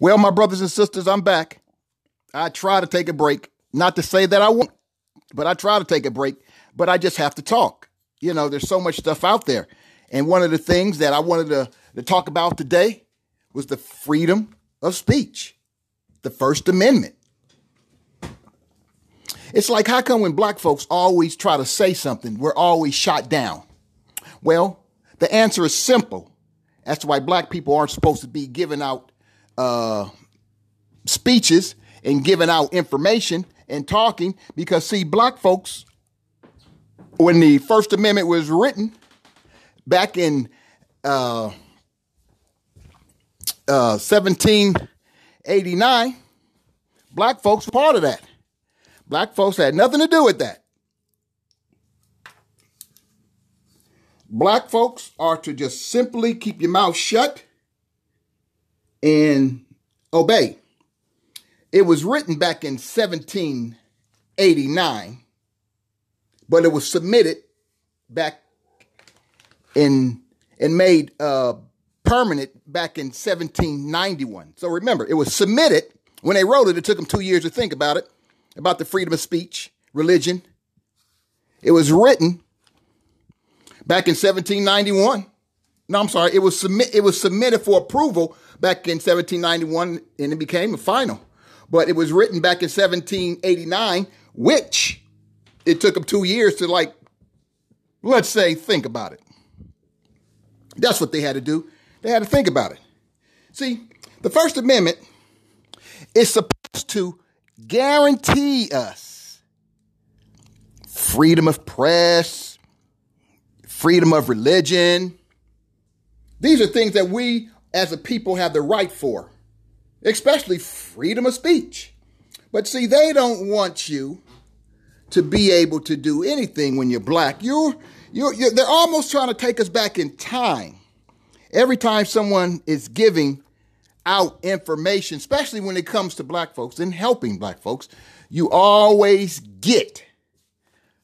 Well, my brothers and sisters, I'm back. I try to take a break. Not to say that I won't, but I try to take a break, but I just have to talk. You know, there's so much stuff out there. And one of the things that I wanted to, to talk about today was the freedom of speech, the First Amendment. It's like, how come when black folks always try to say something, we're always shot down? Well, the answer is simple. That's why black people aren't supposed to be giving out uh, speeches and giving out information and talking because, see, black folks, when the First Amendment was written back in uh, uh, 1789, black folks were part of that. Black folks had nothing to do with that. Black folks are to just simply keep your mouth shut and obey. It was written back in 1789, but it was submitted back in and made uh, permanent back in 1791. So remember, it was submitted when they wrote it. It took them two years to think about it, about the freedom of speech, religion. It was written back in 1791. No, I'm sorry. It was submit. It was submitted for approval back in 1791, and it became a final. But it was written back in 1789, which it took them two years to like, let's say, think about it. That's what they had to do. They had to think about it. See, the First Amendment is supposed to guarantee us freedom of press, freedom of religion. These are things that we as a people have the right for, especially freedom of speech. But see, they don't want you to be able to do anything when you're black. You're, you're, you're, they're almost trying to take us back in time. Every time someone is giving out information, especially when it comes to black folks and helping black folks, you always get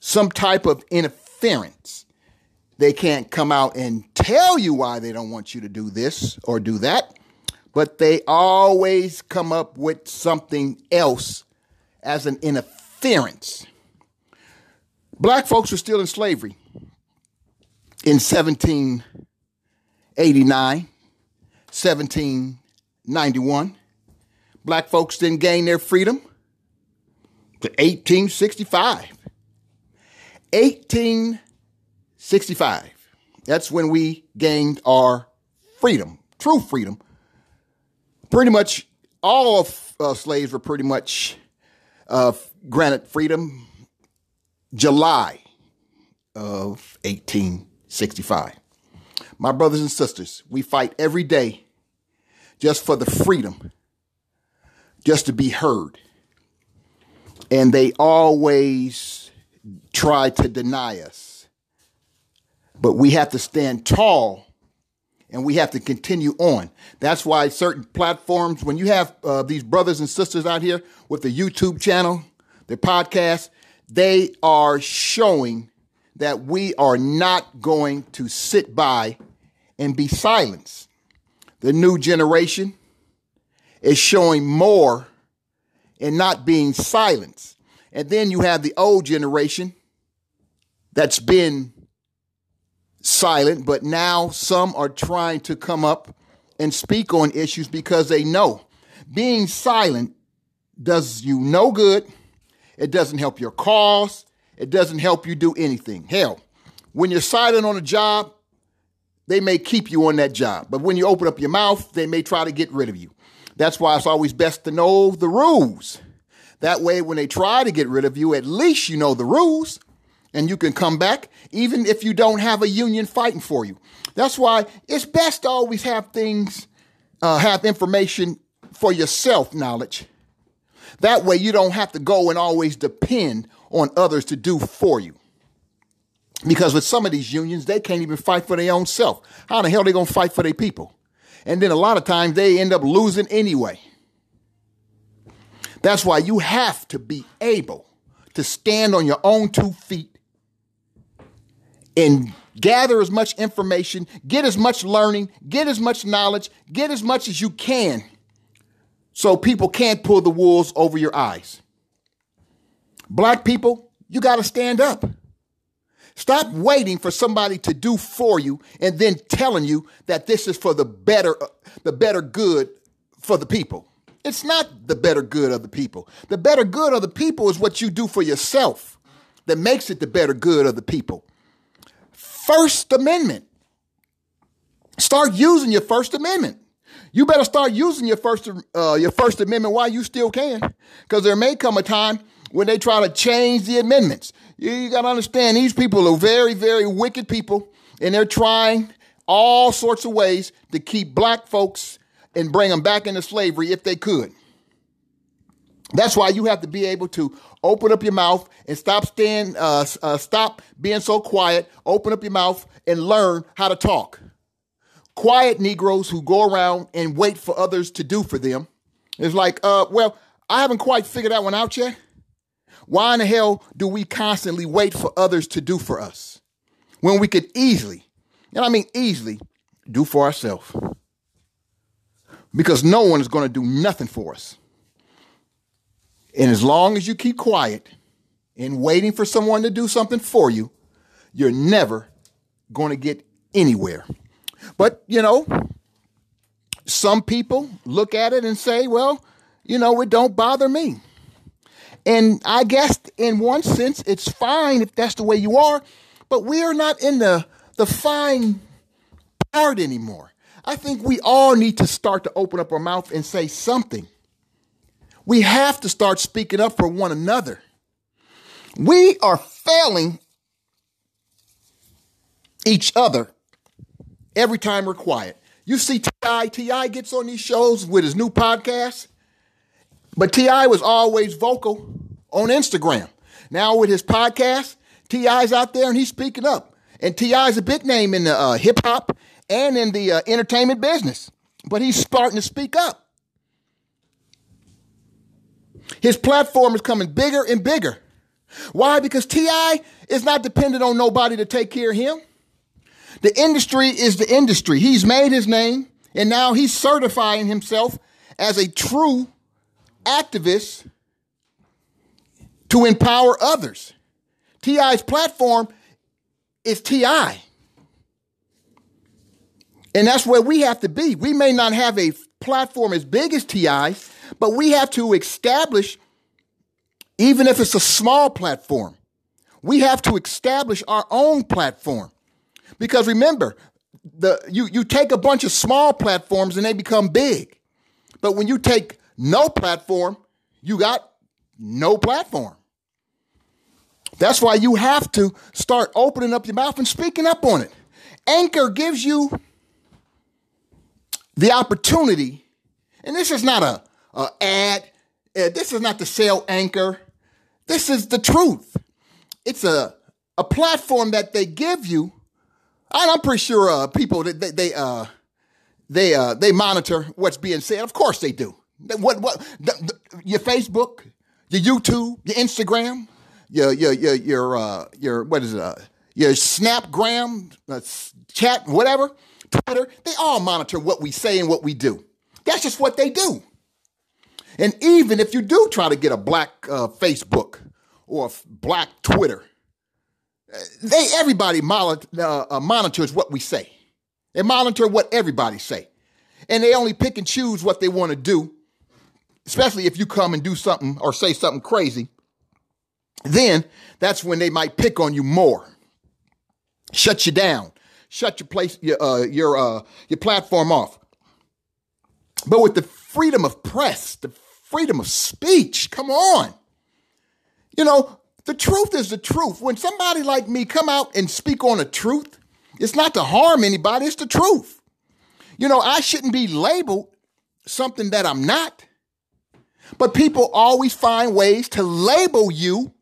some type of interference. They can't come out and tell you why they don't want you to do this or do that, but they always come up with something else as an interference. Black folks were still in slavery in 1789, 1791. Black folks didn't gain their freedom to 1865. 1865. That's when we gained our freedom, true freedom. Pretty much all of uh, slaves were pretty much uh, granted freedom July of 1865. My brothers and sisters, we fight every day just for the freedom, just to be heard. And they always try to deny us. But we have to stand tall and we have to continue on. That's why certain platforms, when you have uh, these brothers and sisters out here with the YouTube channel, their podcast, they are showing that we are not going to sit by and be silenced. The new generation is showing more and not being silenced. And then you have the old generation that's been silent, but now some are trying to come up and speak on issues because they know being silent does you no good it doesn't help your cause. It doesn't help you do anything. Hell, when you're silent on a job, they may keep you on that job. But when you open up your mouth, they may try to get rid of you. That's why it's always best to know the rules. That way, when they try to get rid of you, at least you know the rules and you can come back, even if you don't have a union fighting for you. That's why it's best to always have things, uh, have information for yourself knowledge that way you don't have to go and always depend on others to do for you. Because with some of these unions, they can't even fight for their own self. How the hell are they going to fight for their people? And then a lot of times they end up losing anyway. That's why you have to be able to stand on your own two feet and gather as much information, get as much learning, get as much knowledge, get as much as you can so people can't pull the wools over your eyes. Black people, you got to stand up. Stop waiting for somebody to do for you and then telling you that this is for the better the better good for the people. It's not the better good of the people. The better good of the people is what you do for yourself that makes it the better good of the people. First Amendment. Start using your First Amendment. You better start using your First uh, your First Amendment while you still can, because there may come a time when they try to change the amendments. You, you got to understand these people are very, very wicked people, and they're trying all sorts of ways to keep black folks and bring them back into slavery if they could. That's why you have to be able to open up your mouth and stop staying, uh, uh, stop being so quiet. Open up your mouth and learn how to talk. Quiet Negroes who go around and wait for others to do for them. It's like, uh, well, I haven't quite figured that one out yet. Why in the hell do we constantly wait for others to do for us when we could easily, and I mean easily, do for ourselves? Because no one is going to do nothing for us. And as long as you keep quiet and waiting for someone to do something for you, you're never going to get anywhere. But, you know, some people look at it and say, well, you know, it don't bother me. And I guess in one sense, it's fine if that's the way you are, but we are not in the, the fine part anymore. I think we all need to start to open up our mouth and say something. We have to start speaking up for one another. We are failing each other every time we're quiet. You see T.I. T.I. gets on these shows with his new podcast, but T.I. was always vocal on Instagram. Now with his podcast, T.I.'s out there and he's speaking up. And T.I.'s a big name in the uh, hip hop and in the uh, entertainment business, but he's starting to speak up. His platform is coming bigger and bigger. Why? Because T.I. is not dependent on nobody to take care of him. The industry is the industry. He's made his name, and now he's certifying himself as a true activist to empower others. T.I.'s platform is T.I. And that's where we have to be. We may not have a platform as big as T.I.'s, but we have to establish, even if it's a small platform, we have to establish our own platform. Because remember, the you, you take a bunch of small platforms and they become big. But when you take no platform, you got no platform. That's why you have to start opening up your mouth and speaking up on it. Anchor gives you the opportunity, and this is not a, a ad. Uh, this is not the sale Anchor. This is the truth. It's a a platform that they give you, and I'm pretty sure uh, people they they uh, they uh, they monitor what's being said. Of course they do. What what the, the, your Facebook, your YouTube, your Instagram, your your your your uh, your what is it? Uh, your Snapgram, uh, chat, whatever, Twitter. They all monitor what we say and what we do. That's just what they do. And even if you do try to get a black uh, Facebook or black Twitter, they everybody monitor, uh, uh, monitors what we say. They monitor what everybody say, and they only pick and choose what they want to do. Especially if you come and do something or say something crazy, then that's when they might pick on you more, shut you down, shut your place, your uh, your uh, your platform off. But with the freedom of press, the freedom of speech, come on, you know the truth is the truth. When somebody like me come out and speak on the truth, it's not to harm anybody; it's the truth. You know, I shouldn't be labeled something that I'm not. But people always find ways to label you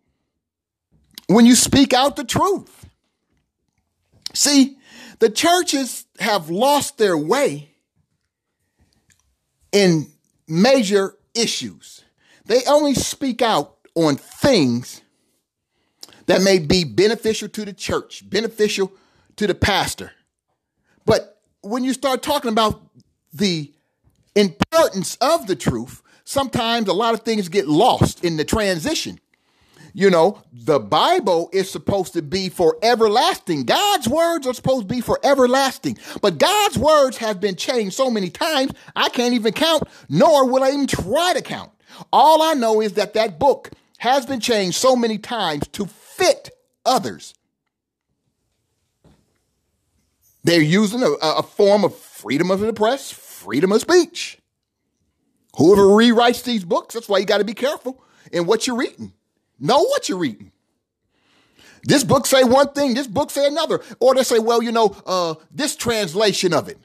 when you speak out the truth. See, the churches have lost their way in major issues. They only speak out on things that may be beneficial to the church, beneficial to the pastor. But when you start talking about the importance of the truth, sometimes a lot of things get lost in the transition. You know, the Bible is supposed to be for everlasting. God's words are supposed to be for everlasting. But God's words have been changed so many times, I can't even count, nor will I even try to count. All I know is that that book has been changed so many times to fit others. They're using a, a form of freedom of the press, freedom of speech. Whoever rewrites these books, that's why you got to be careful in what you're reading. Know what you're reading. This book say one thing, this book say another. Or they say, well, you know, uh, this translation of it.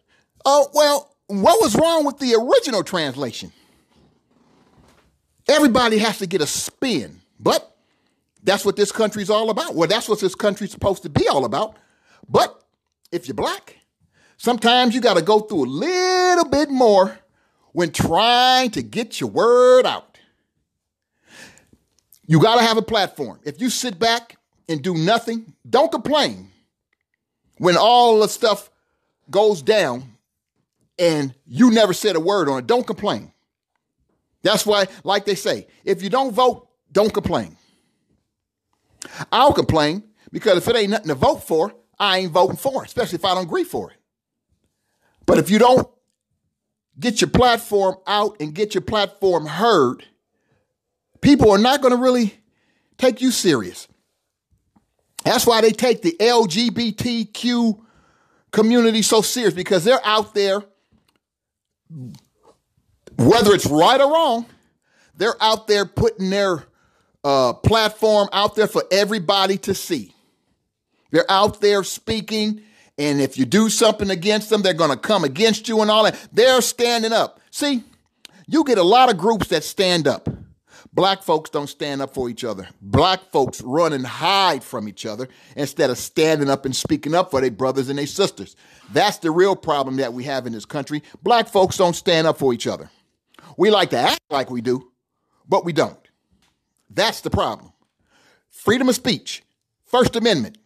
Oh, well, what was wrong with the original translation? Everybody has to get a spin. But that's what this country's all about. Well, that's what this country's supposed to be all about. But if you're black, sometimes you got to go through a little bit more when trying to get your word out. You got to have a platform. If you sit back and do nothing, don't complain when all the stuff goes down and you never said a word on it. Don't complain. That's why, like they say, if you don't vote, don't complain. I'll complain because if it ain't nothing to vote for, I ain't voting for it, especially if I don't agree for it. But if you don't get your platform out and get your platform heard, people are not going to really take you serious. That's why they take the LGBTQ community so serious because they're out there, whether it's right or wrong, they're out there putting their uh, platform out there for everybody to see. They're out there speaking, and if you do something against them, they're going to come against you and all that. They're standing up. See, you get a lot of groups that stand up. Black folks don't stand up for each other. Black folks run and hide from each other instead of standing up and speaking up for their brothers and their sisters. That's the real problem that we have in this country. Black folks don't stand up for each other. We like to act like we do, but we don't. That's the problem. Freedom of speech, First Amendment.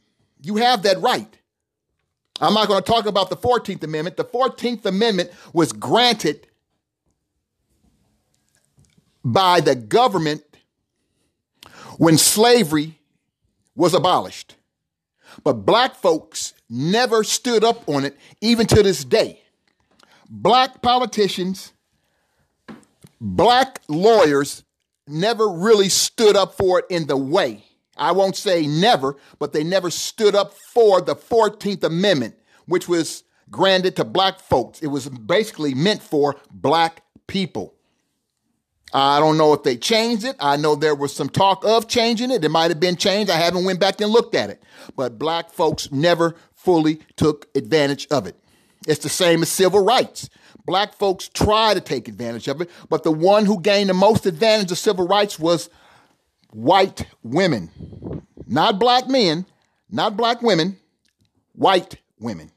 You have that right. I'm not going to talk about the 14th Amendment. The 14th Amendment was granted by the government when slavery was abolished. But black folks never stood up on it, even to this day. Black politicians, black lawyers never really stood up for it in the way. I won't say never, but they never stood up for the 14th Amendment, which was granted to black folks. It was basically meant for black people. I don't know if they changed it. I know there was some talk of changing it. It might have been changed. I haven't went back and looked at it. But black folks never fully took advantage of it. It's the same as civil rights. Black folks try to take advantage of it, but the one who gained the most advantage of civil rights was white women. Not black men, not black women, white women.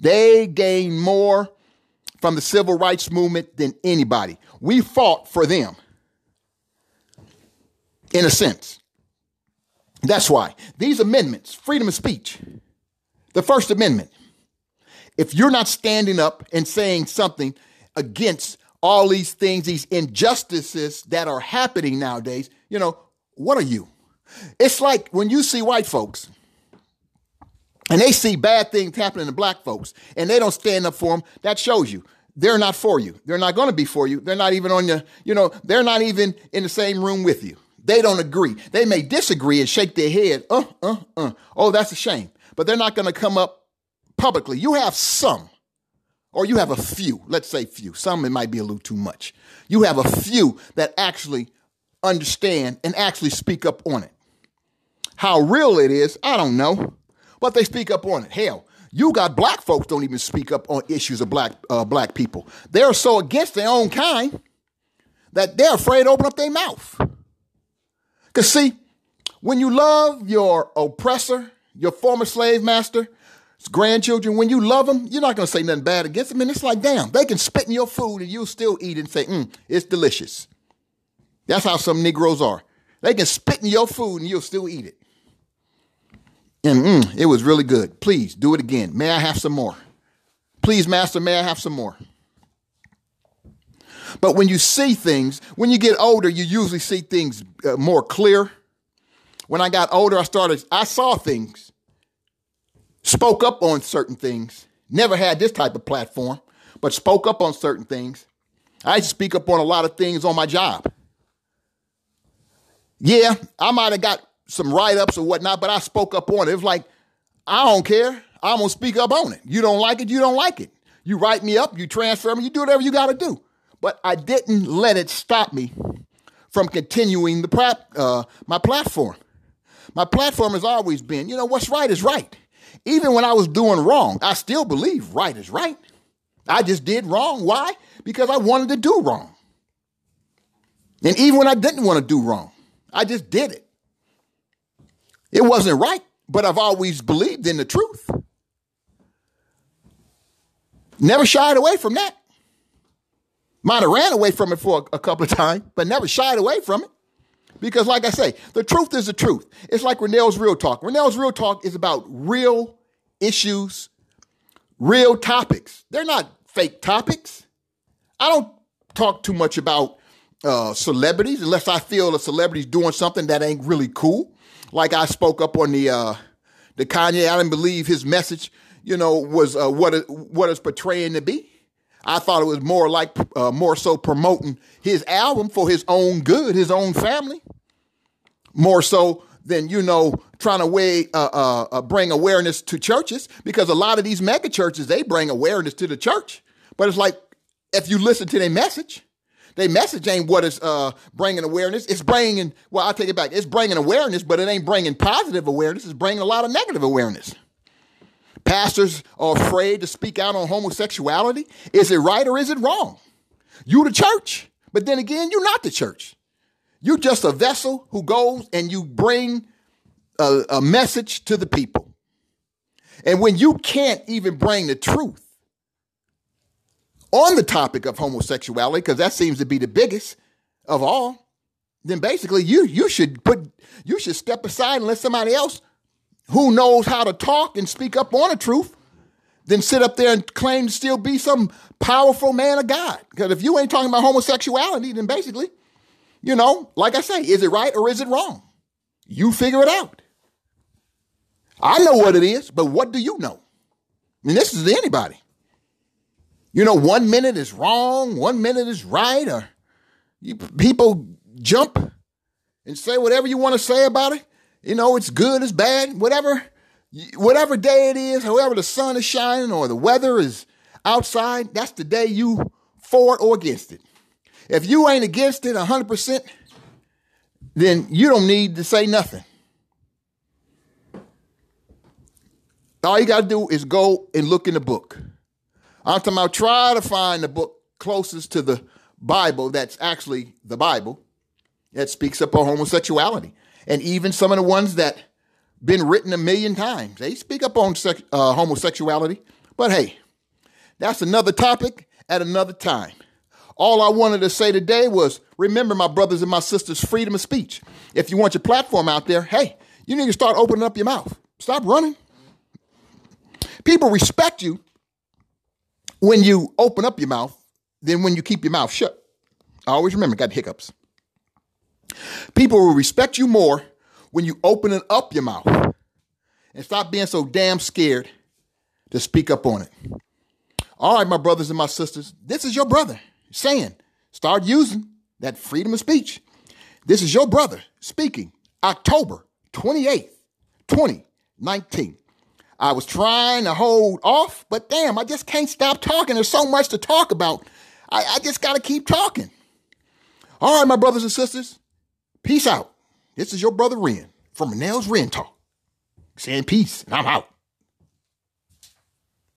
They gained more from the civil rights movement than anybody. We fought for them, in a sense. That's why these amendments, freedom of speech, the First Amendment, if you're not standing up and saying something against all these things, these injustices that are happening nowadays, you know, what are you? It's like when you see white folks and they see bad things happening to black folks and they don't stand up for them, that shows you they're not for you. They're not going to be for you. They're not even on your, you know, they're not even in the same room with you. They don't agree. They may disagree and shake their head. Uh, uh, uh. Oh, that's a shame. But they're not going to come up publicly. You have some, or you have a few, let's say few. Some it might be a little too much. You have a few that actually understand and actually speak up on it. How real it is, I don't know, but they speak up on it. Hell, you got black folks don't even speak up on issues of black uh, black people. They're so against their own kind that they're afraid to open up their mouth. Cause see, when you love your oppressor, your former slave master, grandchildren, when you love them, you're not to say nothing bad against them. And it's like, damn, they can spit in your food and you'll still eat and say, mm, it's delicious. That's how some Negroes are. They can spit in your food and you'll still eat it. And mm, it was really good. Please do it again. May I have some more? Please, Master, may I have some more? But when you see things, when you get older, you usually see things uh, more clear. When I got older, I started, I saw things, spoke up on certain things. Never had this type of platform, but spoke up on certain things. I used to speak up on a lot of things on my job. Yeah, I might have got some write ups or whatnot, but I spoke up on it. It was like, I don't care. I'm going to speak up on it. You don't like it, you don't like it. You write me up, you transfer me, you do whatever you got to do. But I didn't let it stop me from continuing the uh, my platform. My platform has always been, you know, what's right is right. Even when I was doing wrong, I still believe right is right. I just did wrong. Why? Because I wanted to do wrong. And even when I didn't want to do wrong, I just did it. It wasn't right, but I've always believed in the truth. Never shied away from that. Might have ran away from it for a, a couple of times, but never shied away from it. Because, like I say, the truth is the truth. It's like Renell's Real Talk. Renell's Real Talk is about real issues, real topics. They're not fake topics. I don't talk too much about uh, celebrities unless I feel a celebrity's doing something that ain't really cool. Like I spoke up on the uh, the Kanye. I didn't believe his message, you know, was uh, what it, what it's portraying to be. I thought it was more like uh, more so promoting his album for his own good, his own family, more so than you know trying to way uh, uh, uh, bring awareness to churches because a lot of these mega churches they bring awareness to the church, but it's like if you listen to their message, their message ain't what is uh, bringing awareness. It's bringing well, I'll take it back. It's bringing awareness, but it ain't bringing positive awareness. It's bringing a lot of negative awareness. Pastors are afraid to speak out on homosexuality. Is it right or is it wrong? You the church, but then again, you're not the church. You're just a vessel who goes and you bring a, a message to the people. And when you can't even bring the truth on the topic of homosexuality, because that seems to be the biggest of all, then basically you you should put you should step aside and let somebody else who knows how to talk and speak up on the truth then sit up there and claim to still be some powerful man of God. Because if you ain't talking about homosexuality, then basically, you know, like I say, is it right or is it wrong? You figure it out. I know what it is, but what do you know? Mean, this is anybody. You know, one minute is wrong, one minute is right, or you, people jump and say whatever you want to say about it. You know, it's good, it's bad, whatever, whatever day it is, however the sun is shining or the weather is outside, that's the day you for or against it. If you ain't against it 100%, then you don't need to say nothing. All you got to do is go and look in the book. I'm talking about try to find the book closest to the Bible that's actually the Bible that speaks up on homosexuality and even some of the ones that been written a million times. They speak up on sex, uh, homosexuality, but hey, that's another topic at another time. All I wanted to say today was remember, my brothers and my sisters, freedom of speech. If you want your platform out there, hey, you need to start opening up your mouth. Stop running. People respect you when you open up your mouth than when you keep your mouth shut. I always remember, got hiccups. People will respect you more when you open it up your mouth and stop being so damn scared to speak up on it. All right, my brothers and my sisters, this is your brother saying, start using that freedom of speech. This is your brother speaking October 28th, 2019. I was trying to hold off, but damn, I just can't stop talking. There's so much to talk about. I, I just got to keep talking. All right, my brothers and sisters, Peace out. This is your brother Ren from Renell's Ren Talk. Saying peace, and I'm out.